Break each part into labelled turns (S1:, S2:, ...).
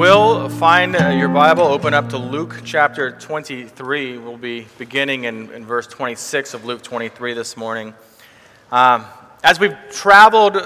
S1: will, find uh, your Bible, open up to Luke chapter 23. We'll be beginning in, in verse 26 of Luke 23 this morning. Um, as we've traveled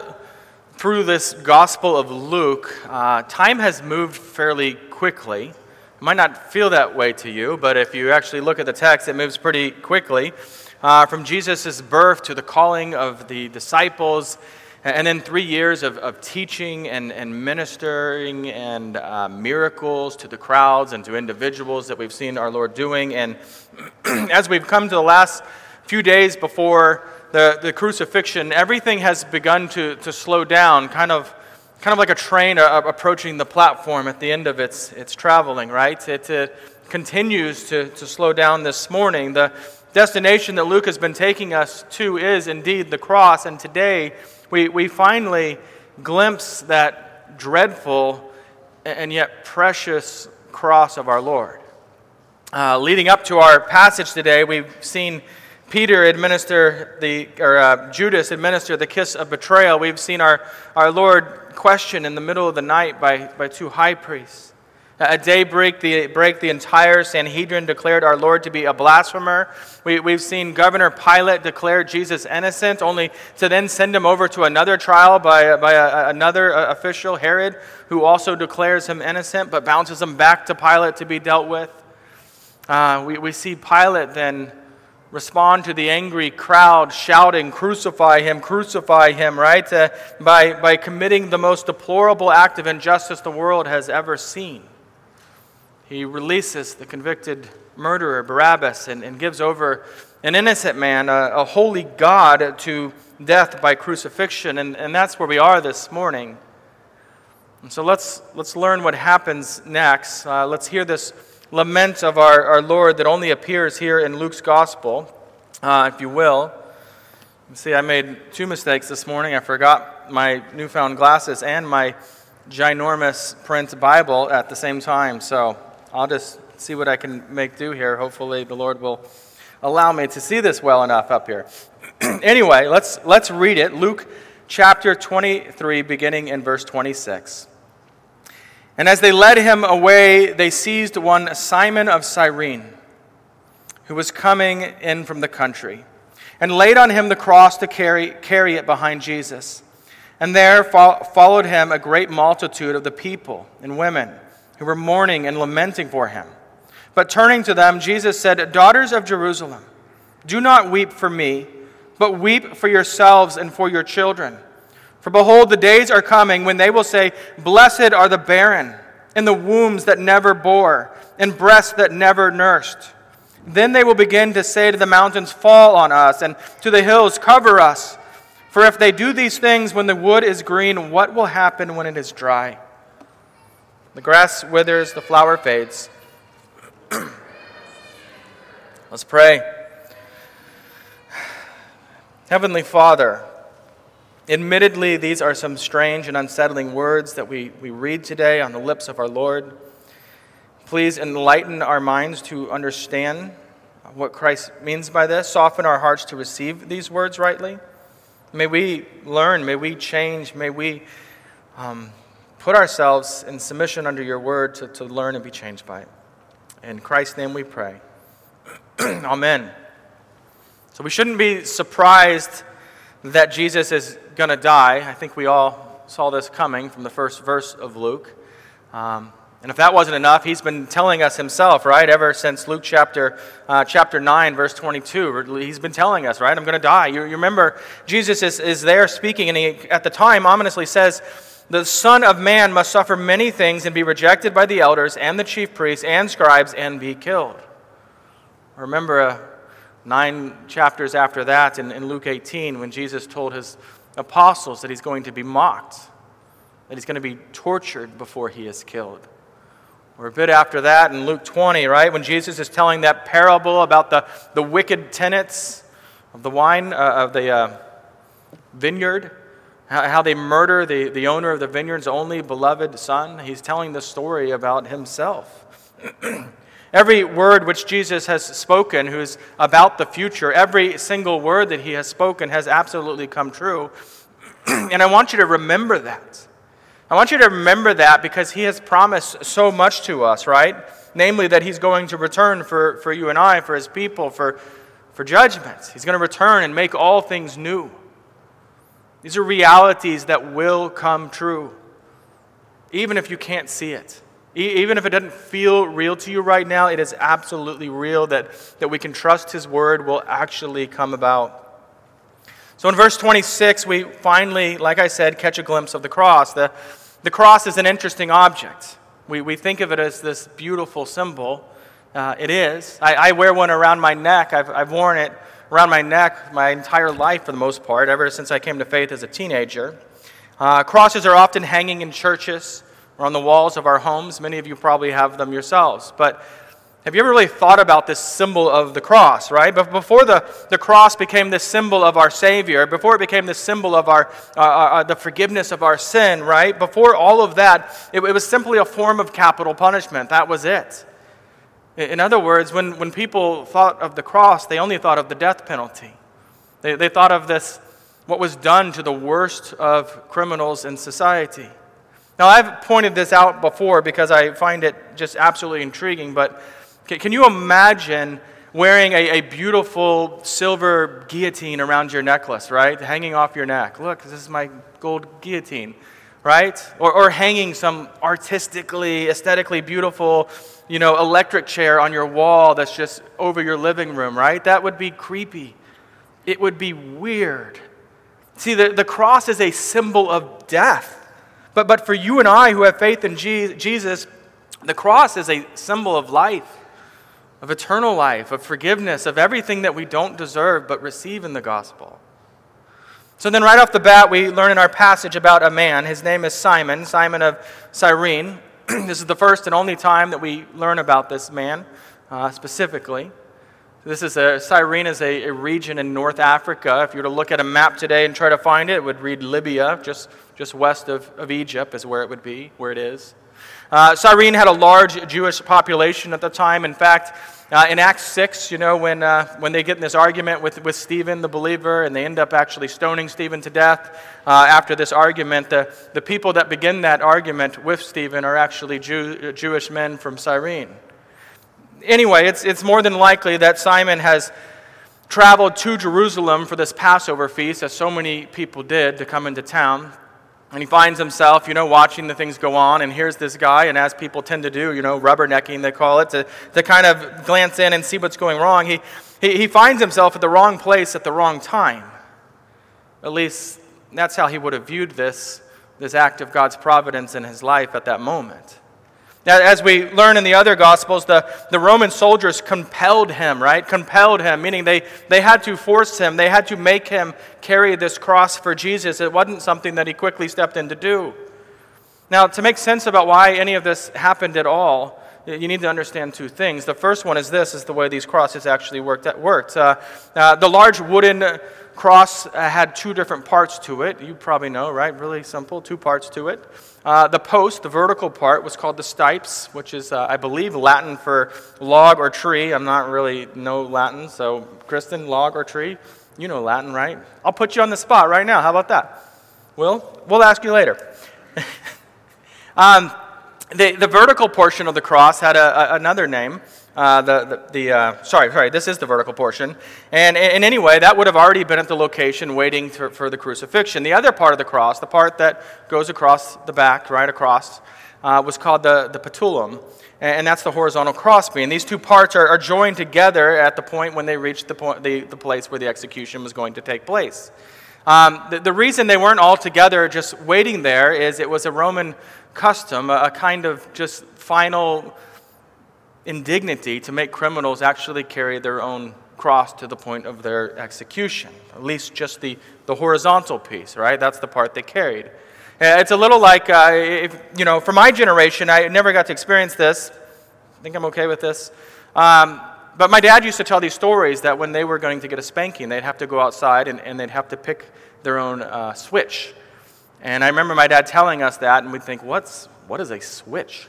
S1: through this Gospel of Luke, uh, time has moved fairly quickly. It might not feel that way to you, but if you actually look at the text, it moves pretty quickly. Uh, from Jesus' birth to the calling of the disciples and then three years of, of teaching and, and ministering and uh, miracles to the crowds and to individuals that we've seen our Lord doing. And as we've come to the last few days before the, the crucifixion, everything has begun to, to slow down, kind of, kind of like a train uh, approaching the platform at the end of its, its traveling, right? It, it continues to, to slow down this morning. The destination that Luke has been taking us to is indeed the cross, and today, we, we finally glimpse that dreadful and yet precious cross of our Lord. Uh, leading up to our passage today, we've seen Peter administer the, or uh, Judas administer the kiss of betrayal. We've seen our, our Lord questioned in the middle of the night by, by two high priests. At daybreak, the, break, the entire Sanhedrin declared our Lord to be a blasphemer. We, we've seen Governor Pilate declare Jesus innocent, only to then send him over to another trial by, by a, another uh, official, Herod, who also declares him innocent but bounces him back to Pilate to be dealt with. Uh, we, we see Pilate then respond to the angry crowd shouting, Crucify him, crucify him, right? Uh, by, by committing the most deplorable act of injustice the world has ever seen. He releases the convicted murderer, Barabbas, and, and gives over an innocent man, a, a, holy God, to death by crucifixion. And, and that's where we are this morning. And so let's, let's learn what happens next. Uh, let's hear this lament of our, our Lord that only appears here in Luke's gospel, uh, if you will. See, I made two mistakes this morning. I forgot my newfound glasses and my ginormous print Bible at the same time. So I'll just see what I can make do here. Hopefully, the Lord will allow me to see this well enough up here. anyway, let's, let's read it. Luke chapter 23, beginning in verse 26. And as they led him away, they seized one Simon of Cyrene, who was coming in from the country, and laid on him the cross to carry, carry it behind Jesus. And there fo- followed him a great multitude of the people and women who were mourning and lamenting for him. But turning to them, Jesus said, Daughters of Jerusalem, do not weep for me, but weep for yourselves and for your children. For behold, the days are coming when they will say, Blessed are the barren, and the wombs that never bore, and breasts that never nursed. Then they will begin to say to the mountains, Fall on us, and to the hills, Cover us. For if they do these things when the wood is green, what will happen when it is dry? The grass withers, the flower fades. Let's pray. Heavenly Father, admittedly, these are some strange and unsettling words that we, we read today on the lips of our Lord. Please enlighten our minds to understand what Christ means by this, soften our hearts to receive these words rightly. May we learn, may we change, may we um, put ourselves in submission under your word to, to learn and be changed by it. In Christ's name we pray. Amen. So we shouldn't be surprised that Jesus is going to die. I think we all saw this coming from the first verse of Luke. Um, and if that wasn't enough, he's been telling us himself, right? Ever since Luke chapter, uh, chapter 9, verse 22, he's been telling us, right? I'm going to die. You, you remember, Jesus is, is there speaking, and he, at the time, ominously says, the Son of Man must suffer many things and be rejected by the elders and the chief priests and scribes and be killed. Remember uh, nine chapters after that in, in Luke 18 when Jesus told his apostles that he's going to be mocked, that he's going to be tortured before he is killed. Or a bit after that in Luke 20, right, when Jesus is telling that parable about the, the wicked tenants of the wine, uh, of the uh, vineyard how they murder the, the owner of the vineyard's only beloved son. He's telling the story about himself. every word which Jesus has spoken, who's about the future, every single word that he has spoken has absolutely come true. and I want you to remember that. I want you to remember that because he has promised so much to us, right? Namely, that he's going to return for, for you and I, for his people, for, for judgment. He's going to return and make all things new. These are realities that will come true, even if you can't see it. Even if it doesn't feel real to you right now, it is absolutely real that, that we can trust His word will actually come about. So in verse 26, we finally, like I said, catch a glimpse of the cross. The, the cross is an interesting object. We, we think of it as this beautiful symbol. Uh, it is. I, I, wear one around my neck. I've, I've worn it around my neck my entire life for the most part, ever since I came to faith as a teenager. Uh, crosses are often hanging in churches or on the walls of our homes. Many of you probably have them yourselves. But have you ever really thought about this symbol of the cross, right? But before the, the cross became the symbol of our Savior, before it became the symbol of our, uh, uh, uh, the forgiveness of our sin, right? Before all of that, it, it was simply a form of capital punishment. That was it. In other words, when, when people thought of the cross, they only thought of the death penalty. They, they thought of this, what was done to the worst of criminals in society. Now, I've pointed this out before because I find it just absolutely intriguing, but can you imagine wearing a, a, beautiful silver guillotine around your necklace, right? Hanging off your neck. Look, this is my gold guillotine, right? Or, or hanging some artistically, aesthetically beautiful, you know, electric chair on your wall that's just over your living room, right? That would be creepy. It would be weird. See, the, the cross is a symbol of death. But, but for you and I who have faith in Jesus, the cross is a symbol of life, of eternal life, of forgiveness, of everything that we don't deserve but receive in the gospel. So then, right off the bat, we learn in our passage about a man. His name is Simon, Simon of Cyrene. this is the first and only time that we learn about this man uh, specifically. This is a, Cyrene is a, a, region in North Africa. If you were to look at a map today and try to find it, it would read Libya, just, just west of, of Egypt is where it would be, where it is. Uh, Cyrene had a large Jewish population at the time. In fact, uh, in Acts 6, you know, when, uh, when they get in this argument with, with Stephen, the believer, and they end up actually stoning Stephen to death uh, after this argument, the, the people that begin that argument with Stephen are actually Jew, Jewish men from Cyrene anyway, it's, it's more than likely that Simon has traveled to Jerusalem for this Passover feast, as so many people did to come into town. And he finds himself, you know, watching the things go on. And here's this guy, and as people tend to do, you know, rubbernecking, they call it, to, to kind of glance in and see what's going wrong. He, he, he finds himself at the wrong place at the wrong time. At least that's how he would have viewed this, this act of God's providence in his life at that moment. Now, as we learn in the other Gospels, the, the Roman soldiers compelled him, right? Compelled him, meaning they, they had to force him, they had to make him carry this cross for Jesus. It wasn't something that he quickly stepped in to do. Now, to make sense about why any of this happened at all, you need to understand two things. The first one is this: is the way these crosses actually worked. worked. Uh, uh, the large wooden cross had two different parts to it. You probably know, right? Really simple, two parts to it. Uh, the post, the vertical part, was called the stipes, which is, uh, I believe, Latin for log or tree. I'm not really know Latin, so Kristen, log or tree, you know Latin, right? I'll put you on the spot right now. How about that? Will? We'll ask you later. um, the, the vertical portion of the cross had a, a, another name. Uh, the, the, the uh, sorry, sorry, this is the vertical portion. And in, any way, that would have already been at the location waiting for, for the crucifixion. The other part of the cross, the part that goes across the back, right across, uh, was called the, the patibulum. And, and that's the horizontal crossbeam. These two parts are, are joined together at the point when they reached the, point, the, the place where the execution was going to take place. Um, the, the, reason they weren't all together just waiting there is it was a Roman custom, a, a kind of just final indignity to make criminals actually carry their own cross to the point of their execution. At least just the, the horizontal piece, right? That's the part they carried. Uh, it's a little like, uh, if, you know, for my generation, I never got to experience this. I think I'm okay with this. Um, but my dad used to tell these stories that when they were going to get a spanking, they'd have to go outside and, and they'd have to pick their own uh, switch. And I remember my dad telling us that, and we'd think, What's, what is a switch?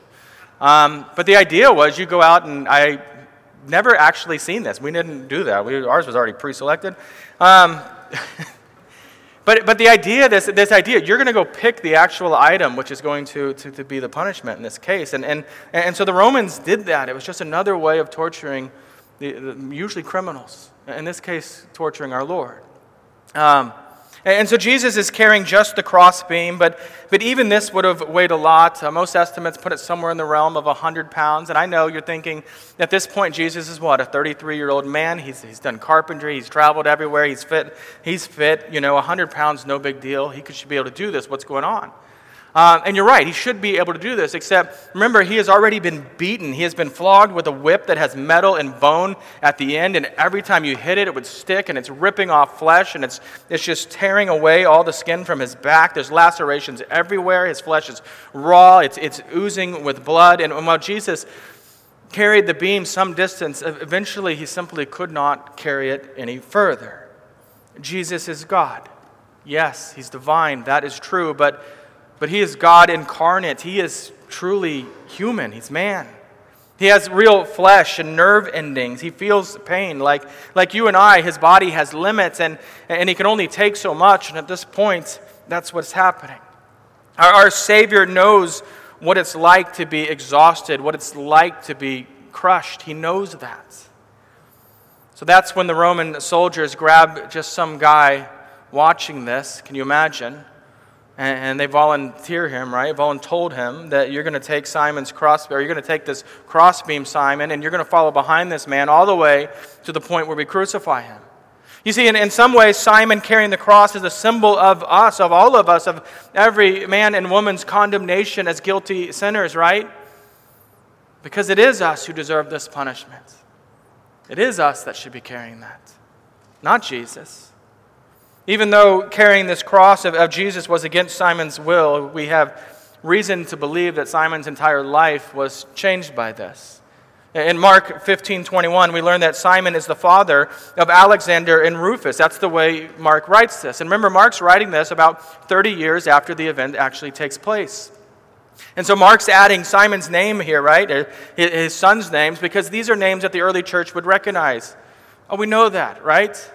S1: Um, but the idea was you go out, and I never actually seen this. We didn't do that. We, ours was already pre selected. Um, But, but the idea, this, this idea, you're going to go pick the actual item which is going to, to, to be the punishment in this case. And, and, and so the Romans did that. It was just another way of torturing the, the usually criminals. In this case, torturing our Lord. Um, and so Jesus is carrying just the crossbeam, but, but even this would have weighed a lot. Uh, most estimates put it somewhere in the realm of 100 pounds. And I know you're thinking at this point, Jesus is what, a 33 year old man? He's, he's done carpentry, he's traveled everywhere, he's fit. He's fit. You know, 100 pounds, no big deal. He should be able to do this. What's going on? Uh, and you're right, he should be able to do this, except remember, he has already been beaten. He has been flogged with a whip that has metal and bone at the end, and every time you hit it, it would stick, and it's ripping off flesh, and it's, it's just tearing away all the skin from his back. There's lacerations everywhere. His flesh is raw, it's, it's oozing with blood. And while Jesus carried the beam some distance, eventually he simply could not carry it any further. Jesus is God. Yes, he's divine, that is true, but but he is God incarnate. He is truly human. He's man. He has real flesh and nerve endings. He feels pain. Like, like you and I, his body has limits and, and he can only take so much. And at this point, that's what's happening. Our, our Savior knows what it's like to be exhausted, what it's like to be crushed. He knows that. So that's when the Roman soldiers grab just some guy watching this. Can you imagine? And, and they volunteer him, right? Voluntold him that you're going to take Simon's cross, or you're going to take this crossbeam, Simon, and you're going to follow behind this man all the way to the point where we crucify him. You see, in, in some ways, Simon carrying the cross is a symbol of us, of all of us, of every man and woman's condemnation as guilty sinners, right? Because it is us who deserve this punishment. It is us that should be carrying that, not Jesus. Even though carrying this cross of, of Jesus was against Simon's will, we have reason to believe that Simon's entire life was changed by this. In Mark 15 21, we learn that Simon is the father of Alexander and Rufus. That's the way Mark writes this. And remember, Mark's writing this about 30 years after the event actually takes place. And so Mark's adding Simon's name here, right? Uh, his son's names, because these are names that the early church would recognize. Oh, we know that, right?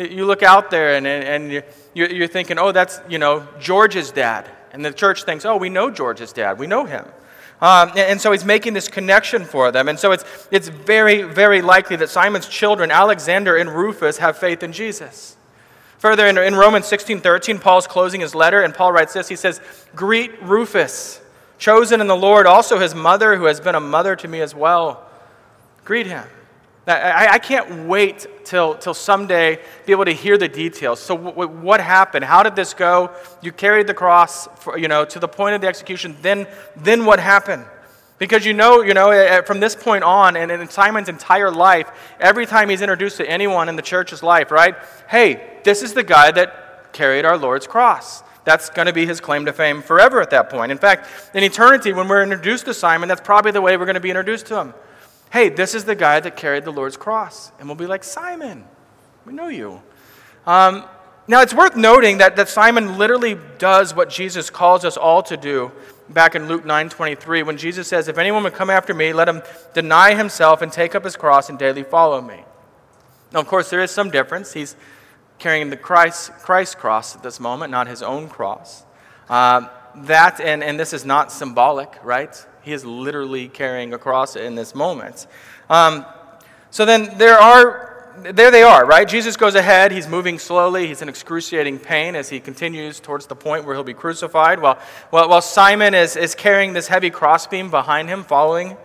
S1: You look out there and, and you're thinking, oh, that's, you know, George's dad. And the church thinks, oh, we know George's dad. We know him. Um, and so he's making this connection for them. And so it's, it's very, very likely that Simon's children, Alexander and Rufus, have faith in Jesus. Further, in, in Romans 16 13, Paul's closing his letter, and Paul writes this He says, Greet Rufus, chosen in the Lord, also his mother, who has been a mother to me as well. Greet him. I, I can't wait till, till someday be able to hear the details. So, w- what happened? How did this go? You carried the cross, for, you know, to the point of the execution. Then, then what happened? Because you know, you know, from this point on, and in Simon's entire life, every time he's introduced to anyone in the church's life, right? Hey, this is the guy that carried our Lord's cross. That's going to be his claim to fame forever at that point. In fact, in eternity, when we're introduced to Simon, that's probably the way we're going to be introduced to him hey, this is the guy that carried the Lord's cross. And we'll be like, Simon, we know you. Um, now, it's worth noting that, that Simon literally does what Jesus calls us all to do back in Luke 9 23, when Jesus says, If anyone would come after me, let him deny himself and take up his cross and daily follow me. Now, of course, there is some difference. He's carrying the Christ, Christ cross at this moment, not his own cross. Uh, that, and, and this is not symbolic, right? He is literally carrying a cross in this moment. Um, so then there are, there they are, right? Jesus goes ahead. He's moving slowly. He's in excruciating pain as he continues towards the point where he'll be crucified, while, while, while Simon is, is carrying this heavy crossbeam behind him, following.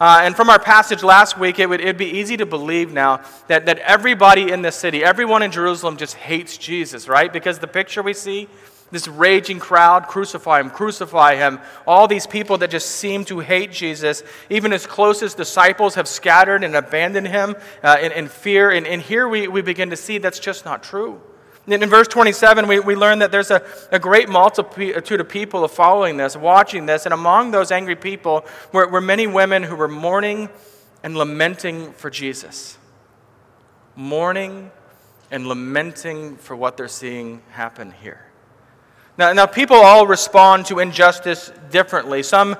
S1: Uh, and from our passage last week, it would it'd be easy to believe now that, that everybody in this city, everyone in Jerusalem just hates Jesus, right? Because the picture we see this raging crowd, crucify him, crucify him. All these people that just seem to hate Jesus. Even his closest disciples have scattered and abandoned him uh, in, in, fear. And, and here we, we begin to see that's just not true. In, in verse 27, we, we learn that there's a, a great multitude of people following this, watching this. And among those angry people were, were many women who were mourning and lamenting for Jesus. Mourning and lamenting for what they're seeing happen here. Now, now people all respond to injustice differently. Some,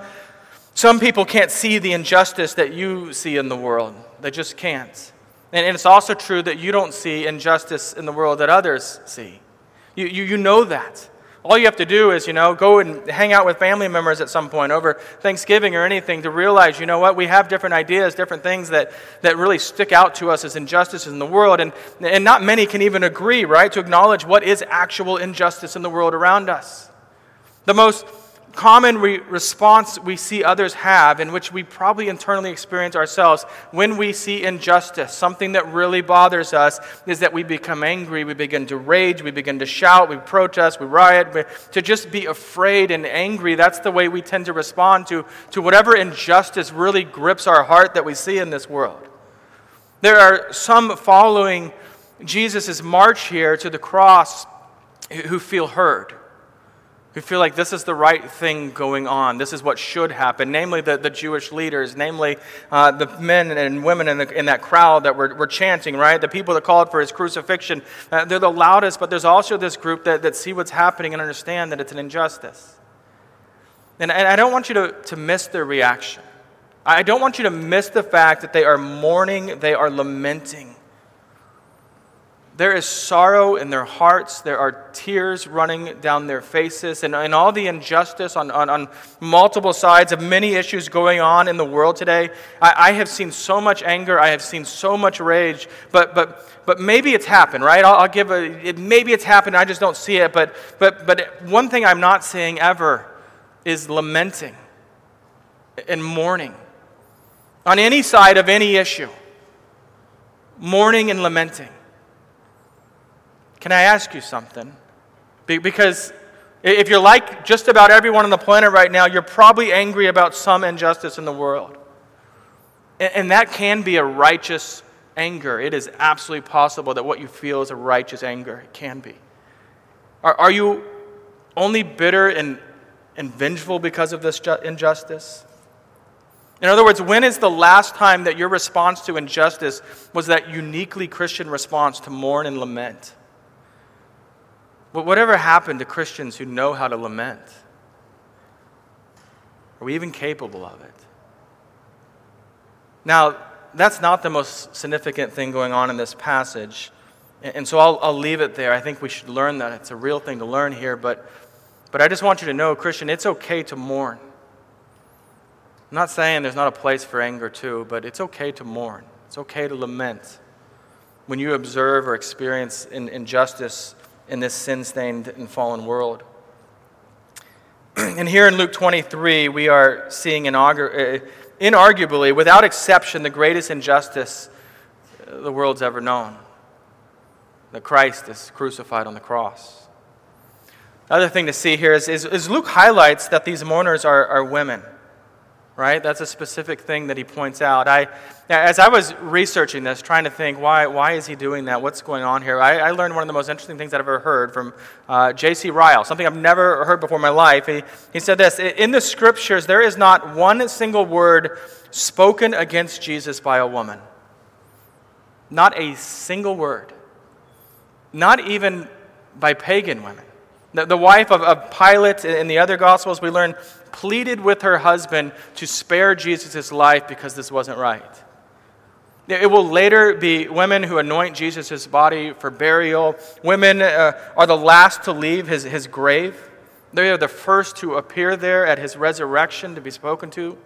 S1: some people can't see the injustice that you see in the world, they just can't. And, and it's also true that you don't see injustice in the world that others see. You, you, you know that. All you have to do is, you know, go and hang out with family members at some point over Thanksgiving or anything to realize, you know what, we have different ideas, different things that, that really stick out to us as injustices in the world. And, and not many can even agree, right, to acknowledge what is actual injustice in the world around us. The most common re- response we see others have, in which we probably internally experience ourselves when we see injustice, something that really bothers us, is that we become angry, we begin to rage, we begin to shout, we protest, we riot, we, to just be afraid and angry. That's the way we tend to respond to, to whatever injustice really grips our heart that we see in this world. There are some following Jesus' march here to the cross who feel heard who feel like this is the right thing going on. This is what should happen, namely the, the Jewish leaders, namely uh, the men and women in, the, in that crowd that were, were chanting, right? The people that called for his crucifixion. Uh, they're the loudest, but there's also this group that, that see what's happening and understand that it's an injustice. And, and I don't want you to, to miss their reaction. I don't want you to miss the fact that they are mourning, they are lamenting. There is sorrow in their hearts. There are tears running down their faces. And, and all the injustice on, on, on multiple sides of many issues going on in the world today. I, I have seen so much anger. I have seen so much rage. But, but, but maybe it's happened, right? I'll, I'll give a, it, maybe it's happened. I just don't see it. But, but, but one thing I'm not seeing ever is lamenting and mourning on any side of any issue. Mourning and lamenting. Can I ask you something? Because if you're like just about everyone on the planet right now, you're probably angry about some injustice in the world. And that can be a righteous anger. It is absolutely possible that what you feel is a righteous anger. It can be. Are, are you only bitter and, and vengeful because of this injustice? In other words, when is the last time that your response to injustice was that uniquely Christian response to mourn and lament? But whatever happened to Christians who know how to lament? Are we even capable of it? Now, that's not the most significant thing going on in this passage. And so I'll, I'll leave it there. I think we should learn that. It's a real thing to learn here. But, but I just want you to know, Christian, it's okay to mourn. I'm not saying there's not a place for anger too, but it's okay to mourn. It's okay to lament. When you observe or experience injustice in this sin stained and fallen world. and here in Luke 23, we are seeing inaugur- uh, inarguably, without exception, the greatest injustice the world's ever known that Christ is crucified on the cross. The other thing to see here is, is, is Luke highlights that these mourners are, are women right? That's a specific thing that he points out. I, as I was researching this, trying to think, why, why is he doing that? What's going on here? I, I learned one of the most interesting things I've ever heard from uh, J.C. Ryle, something I've never heard before in my life. He, he said this In the scriptures, there is not one single word spoken against Jesus by a woman. Not a single word. Not even by pagan women. The, the wife of, of Pilate in the other Gospels, we learn, pleaded with her husband to spare Jesus' life because this wasn't right. It will later be women who anoint Jesus' body for burial. Women uh, are the last to leave his, his grave. They are the first to appear there at his resurrection to be spoken to.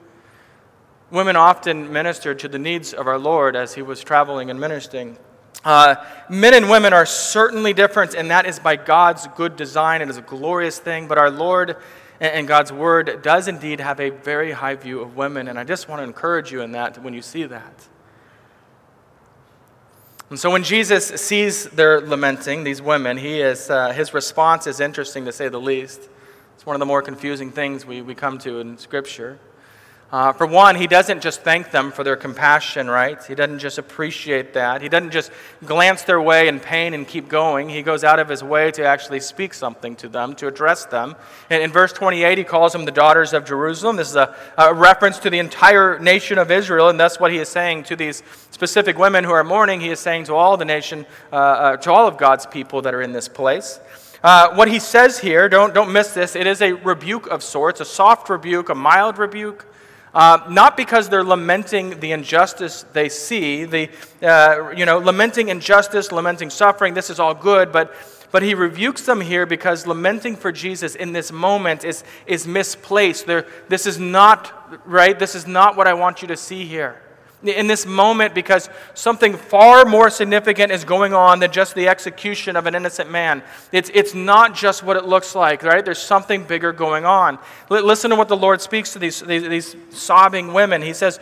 S1: Women often ministered to the needs of our Lord as he was traveling and ministering. Uh, men and women are certainly different, and that is by God's good design. It is a glorious thing, but our Lord and God's word does indeed have a very high view of women, and I just want to encourage you in that when you see that. And so when Jesus sees their lamenting, these women, he is, uh, his response is interesting to say the least. It's one of the more confusing things we, we come to in Scripture. Uh, for one, he doesn't just thank them for their compassion, right? He doesn't just appreciate that. He doesn't just glance their way in pain and keep going. He goes out of his way to actually speak something to them, to address them. And in verse 28, he calls them the daughters of Jerusalem. This is a, a reference to the entire nation of Israel, and that's what he is saying to these specific women who are mourning. He is saying to all the nation, uh, uh, to all of God's people that are in this place. Uh, what he says here, don't, don't miss this, it is a rebuke of sorts, a soft rebuke, a mild rebuke. Uh, not because they're lamenting the injustice they see, the, uh, you know, lamenting injustice, lamenting suffering, this is all good, but, But he rebukes them here because lamenting for Jesus in this moment is, is misplaced. There, this is not, right? This is not what I want you to see here. In this moment, because something far more significant is going on than just the execution of an innocent man. It's, it's not just what it looks like, right? There's something bigger going on. L- listen to what the Lord speaks to these, these, these sobbing women. He says,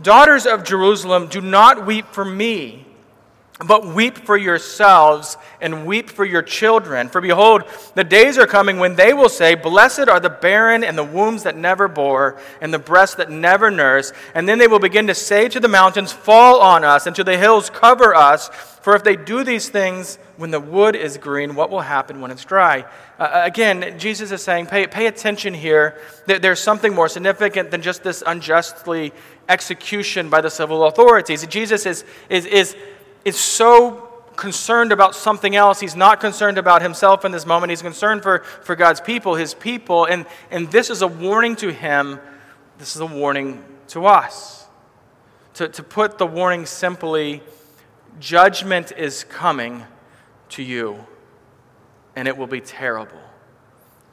S1: Daughters of Jerusalem, do not weep for me but weep for yourselves and weep for your children. For behold, the days are coming when they will say, Blessed are the barren and the wombs that never bore, and the breasts that never nursed. And then they will begin to say to the mountains, Fall on us, and to the hills, Cover us. For if they do these things when the wood is green, what will happen when it's dry? Uh, uh again, Jesus is saying, pay, pay attention here. There's something more significant than just this unjustly execution by the civil authorities. Jesus is, is, is is so concerned about something else. He's not concerned about himself in this moment. He's concerned for, for God's people, his people. And, and this is a warning to him. This is a warning to us. To, to put the warning simply, judgment is coming to you, and it will be terrible.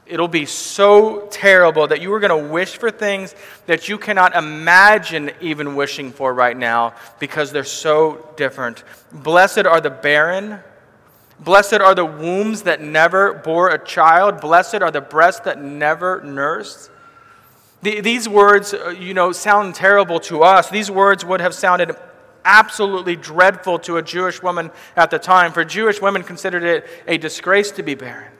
S1: It'll be so terrible that you are going to wish for things that you cannot imagine even wishing for right now because they're so different. Blessed are the barren. Blessed are the wombs that never bore a child. Blessed are the breasts that never nursed. These words, uh, you know, sound terrible to us. These words would have sounded absolutely dreadful to a Jewish woman at the time, for Jewish women considered it a disgrace to be barren.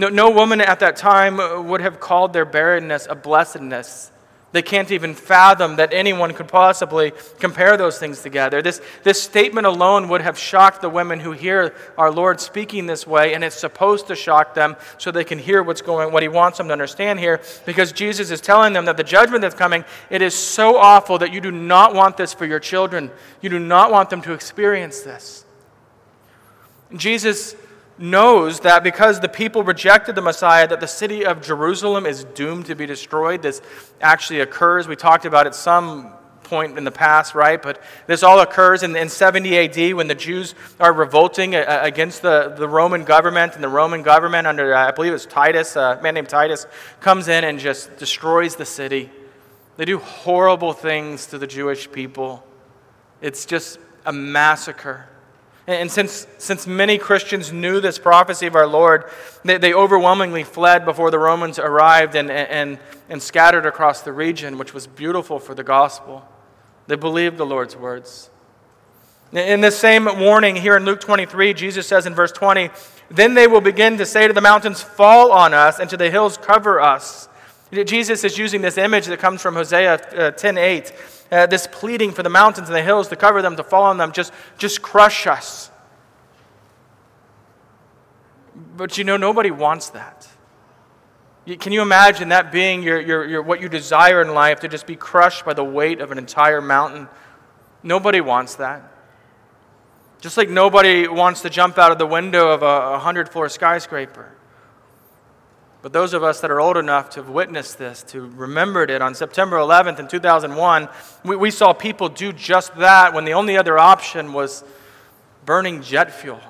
S1: No, no woman at that time uh, would have called their barrenness a blessedness. They can't even fathom that anyone could possibly compare those things together. This, this statement alone would have shocked the women who hear our Lord speaking this way, and it's supposed to shock them so they can hear what's going, what He wants them to understand here, because Jesus is telling them that the judgment that's coming, it is so awful that you do not want this for your children. You do not want them to experience this. Jesus knows that because the people rejected the Messiah, that the city of Jerusalem is doomed to be destroyed. This actually occurs. We talked about it some point in the past, right? But this all occurs in, in 70 AD when the Jews are revolting uh, uh, against the, the Roman government, and the Roman government, under, uh, I believe it's Titus, uh, a man named Titus, comes in and just destroys the city. They do horrible things to the Jewish people. It's just a massacre. And since, since many Christians knew this prophecy of our Lord, they, they overwhelmingly fled before the Romans arrived and, and, and scattered across the region, which was beautiful for the gospel. They believed the Lord's words. In this same warning here in Luke 23, Jesus says in verse 20, Then they will begin to say to the mountains, Fall on us, and to the hills, cover us. Jesus is using this image that comes from Hosea 10 uh, 8 uh, this pleading for the mountains and the hills to cover them, to fall on them, just, just crush us. But you know, nobody wants that. Can you imagine that being your, your, your, what you desire in life, to just be crushed by the weight of an entire mountain? Nobody wants that. Just like nobody wants to jump out of the window of a 100 floor skyscraper. But those of us that are old enough to have witnessed this, to remembered it on September 11th in 2001, we, we saw people do just that when the only other option was burning jet fuel.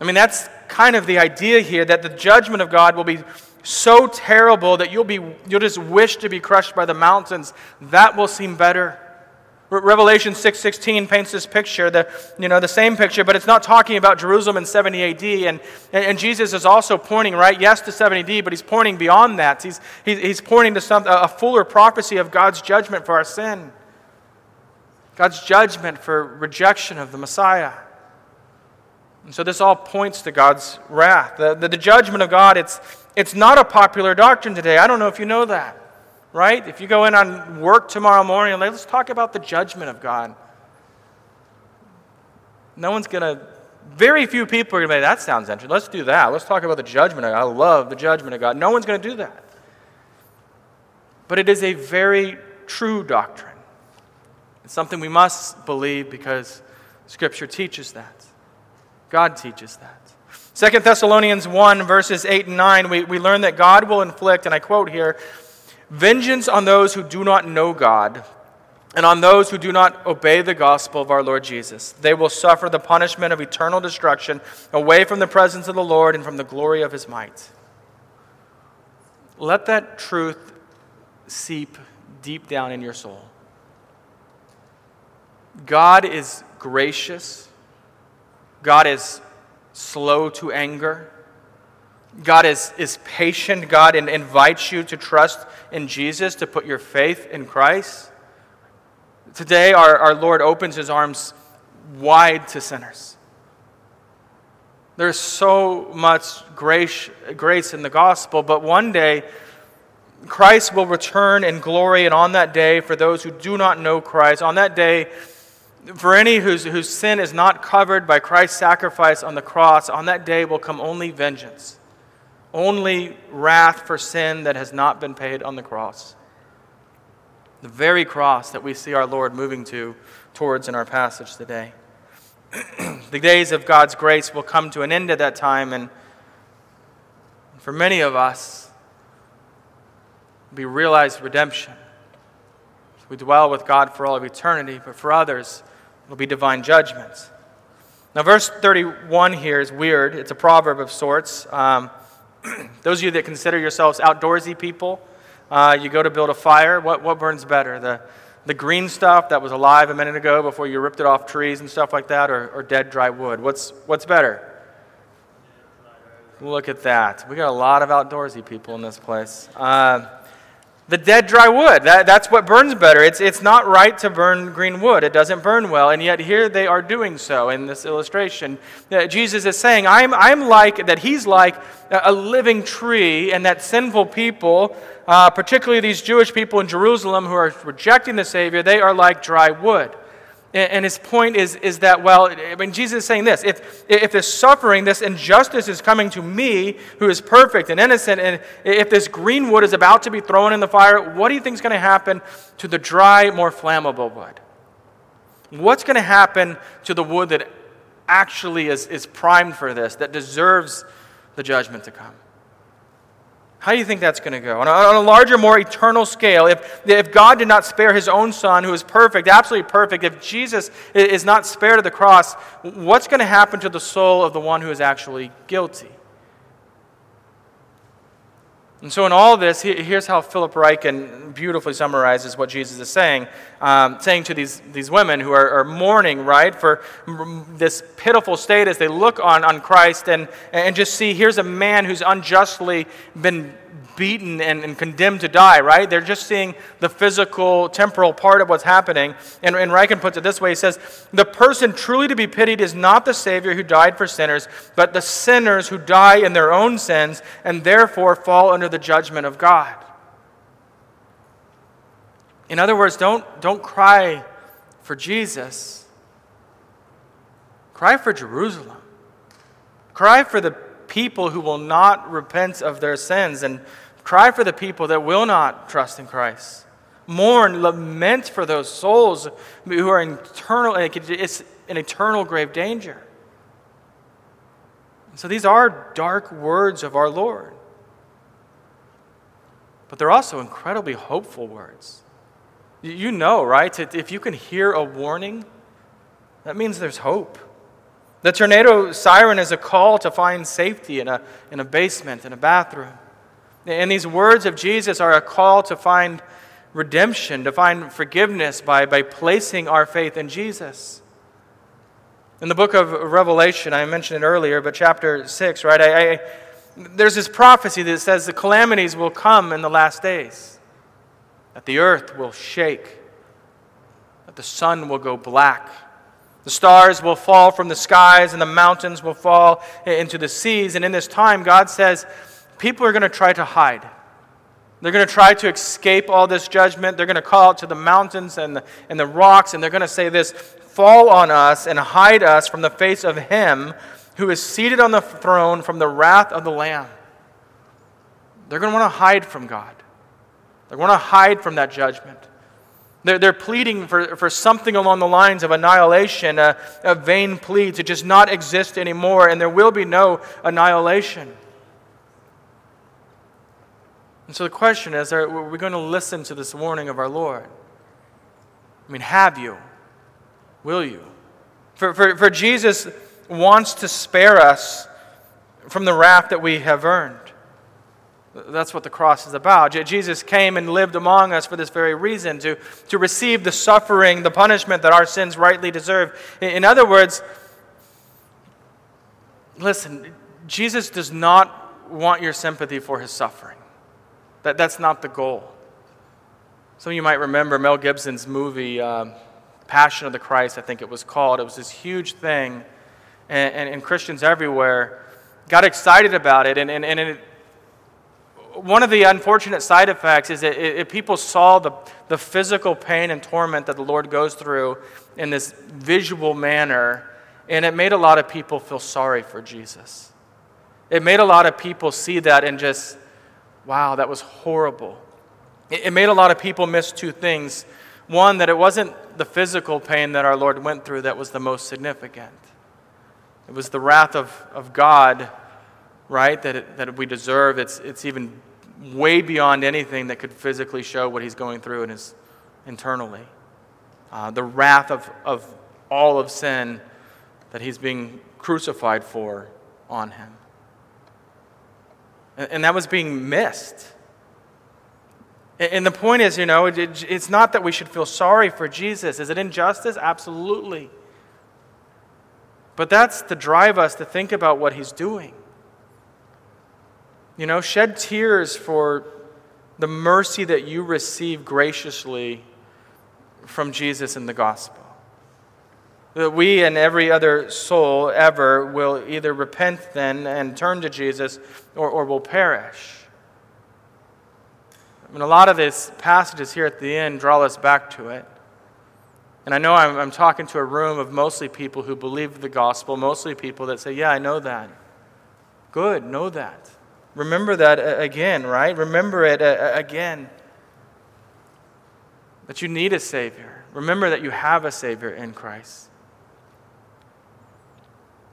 S1: I mean, that's kind of the idea here that the judgment of God will be so terrible that you'll, be, you'll just wish to be crushed by the mountains. That will seem better Revelation 6:16 paints this picture, the, you know, the same picture, but it's not talking about Jerusalem in 70 AD. And, and Jesus is also pointing, right, yes, to 70 AD, but he's pointing beyond that. He's, he's pointing to some, a fuller prophecy of God's judgment for our sin, God's judgment for rejection of the Messiah. And so this all points to God's wrath. The, the, the judgment of God, it's, it's not a popular doctrine today. I don't know if you know that right? If you go in on work tomorrow morning, let's talk about the judgment of God. No one's going to, very few people are going to say, that sounds interesting. Let's do that. Let's talk about the judgment of God. I love the judgment of God. No one's going to do that. But it is a very true doctrine. It's something we must believe because Scripture teaches that. God teaches that. Second Thessalonians 1, verses 8 and 9, we, we learn that God will inflict, and I quote here, vengeance on those who do not know God, and on those who do not obey the gospel of our Lord Jesus. They will suffer the punishment of eternal destruction away from the presence of the Lord and from the glory of his might. Let that truth seep deep down in your soul. God is gracious, God is slow to anger. God is, is patient. God and invites you to trust in Jesus, to put your faith in Christ. Today, our, our Lord opens his arms wide to sinners. There's so much grace, grace in the gospel, but one day, Christ will return in glory, and on that day, for those who do not know Christ, on that day, for any whose, whose sin is not covered by Christ's sacrifice on the cross, on that day will come only vengeance, only wrath for sin that has not been paid on the cross the very cross that we see our Lord moving to towards in our passage today. the days of God's grace will come to an end at that time, and for many of us, be realized redemption. We dwell with God for all of eternity, but for others, it'll be divine judgment. Now, verse 31 here is weird. It's a proverb of sorts. Um, those of you that consider yourselves outdoorsy people, uh, you go to build a fire. What, what burns better? The, the green stuff that was alive a minute ago before you ripped it off trees and stuff like that, or, or dead dry wood? What's, what's better? Look at that. We got a lot of outdoorsy people in this place. Uh, the dead dry wood, that, that's what burns better. It's, it's not right to burn green wood, it doesn't burn well, and yet here they are doing so in this illustration. Uh, Jesus is saying, I'm, I'm like, that he's like a living tree, and that sinful people, uh, particularly these Jewish people in Jerusalem who are rejecting the Savior, they are like dry wood. And his point is, is that, well, I mean, Jesus is saying this if, if this suffering, this injustice is coming to me, who is perfect and innocent, and if this green wood is about to be thrown in the fire, what do you think is going to happen to the dry, more flammable wood? What's going to happen to the wood that actually is, is primed for this, that deserves the judgment to come? How do you think that's going to go? On a, on a, larger, more eternal scale, if, if God did not spare his own son, who is perfect, absolutely perfect, if Jesus is not spared at the cross, what's going to happen to the soul of the one who is actually guilty? And so, in all this, here's how Philip Ryken beautifully summarizes what Jesus is saying, um, saying to these, these women who are, are, mourning, right, for this pitiful state as they look on, on Christ and, and just see here's a man who's unjustly been beaten and, and, condemned to die, right? They're just seeing the physical, temporal part of what's happening. And, and Ryken puts it this way He says, The person truly to be pitied is not the Savior who died for sinners, but the sinners who die in their own sins and therefore fall under the judgment of God. In other words, don't, don't cry for Jesus, cry for Jerusalem. Cry for the people who will not repent of their sins and Cry for the people that will not trust in Christ. Mourn, lament for those souls who are in eternal, it's an eternal grave danger. So these are dark words of our Lord. But they're also incredibly hopeful words. You know, right? If you can hear a warning, that means there's hope. The tornado siren is a call to find safety in a, in a basement, in a bathroom. And these words of Jesus are a call to find redemption, to find forgiveness by, by placing our faith in Jesus. In the book of Revelation, I mentioned it earlier, but chapter 6, right? I, I, there's this prophecy that says the calamities will come in the last days, that the earth will shake, that the sun will go black. The stars will fall from the skies and the mountains will fall into the seas. And in this time, God says, people are going to try to hide. They're going to try to escape all this judgment. They're going to call out to the mountains and the, and the rocks, and they're going to say this Fall on us and hide us from the face of Him who is seated on the throne from the wrath of the Lamb. They're going to want to hide from God, they're going to hide from that judgment. They're, they're pleading for, for something along the lines of annihilation, a, a vain plea to just not exist anymore, and there will be no annihilation. And so the question is are we going to listen to this warning of our Lord? I mean, have you? Will you? For, for, for Jesus wants to spare us from the wrath that we have earned. That's what the cross is about. Jesus came and lived among us for this very reason to, to receive the suffering, the punishment that our sins rightly deserve. In other words, listen, Jesus does not want your sympathy for his suffering. That, that's not the goal. Some of you might remember Mel Gibson's movie, uh, Passion of the Christ, I think it was called. It was this huge thing, and, and, and Christians everywhere got excited about it, and, and, and it one of the unfortunate side effects is that if people saw the, the physical pain and torment that the Lord goes through in this visual manner, and it made a lot of people feel sorry for Jesus. It made a lot of people see that and just, wow, that was horrible. It, it made a lot of people miss two things. One, that it wasn't the physical pain that our Lord went through that was the most significant, it was the wrath of, of God right, that, it, that we deserve. It's, it's even way beyond anything that could physically show what he's going through in his, internally. Uh, the wrath of, of all of sin that he's being crucified for on him. And, and that was being missed. And, and the point is, you know, it, it's not that we should feel sorry for Jesus. Is it injustice? Absolutely. But that's to drive us to think about what he's doing. You know, shed tears for the mercy that you receive graciously from Jesus in the gospel. That we and every other soul ever will either repent then and turn to Jesus or, or will perish. I mean, a lot of these passages here at the end draw us back to it. And I know I'm, I'm talking to a room of mostly people who believe the gospel, mostly people that say, Yeah, I know that. Good, know that. Remember that uh, again, right? Remember it uh, uh, again. That you need a Savior. Remember that you have a Savior in Christ.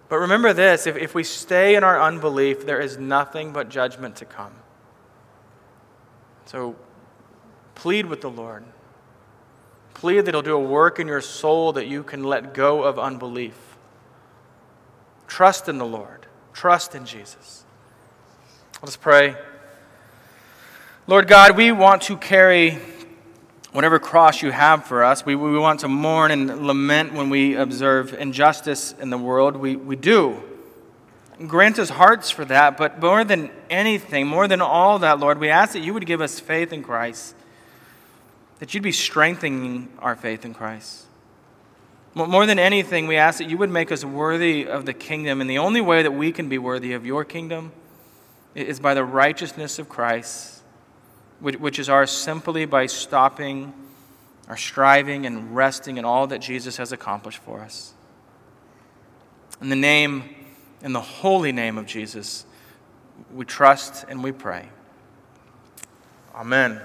S1: But remember this if, if we stay in our unbelief, there is nothing but judgment to come. So plead with the Lord. Plead that He'll do a work in your soul that you can let go of unbelief. Trust in the Lord, trust in Jesus. Let's pray. Lord God, we want to carry whatever cross you have for us. We, we want to mourn and lament when we observe injustice in the world. We, we do. Grant us hearts for that, but more than anything, more than all that, Lord, we ask that you would give us faith in Christ, that you'd be strengthening our faith in Christ. More than anything, we ask that you would make us worthy of the kingdom, and the only way that we can be worthy of your kingdom is by the righteousness of Christ, which is ours simply by stopping our striving and resting in all that Jesus has accomplished for us. In the name, in the holy name of Jesus, we trust and we pray. Amen.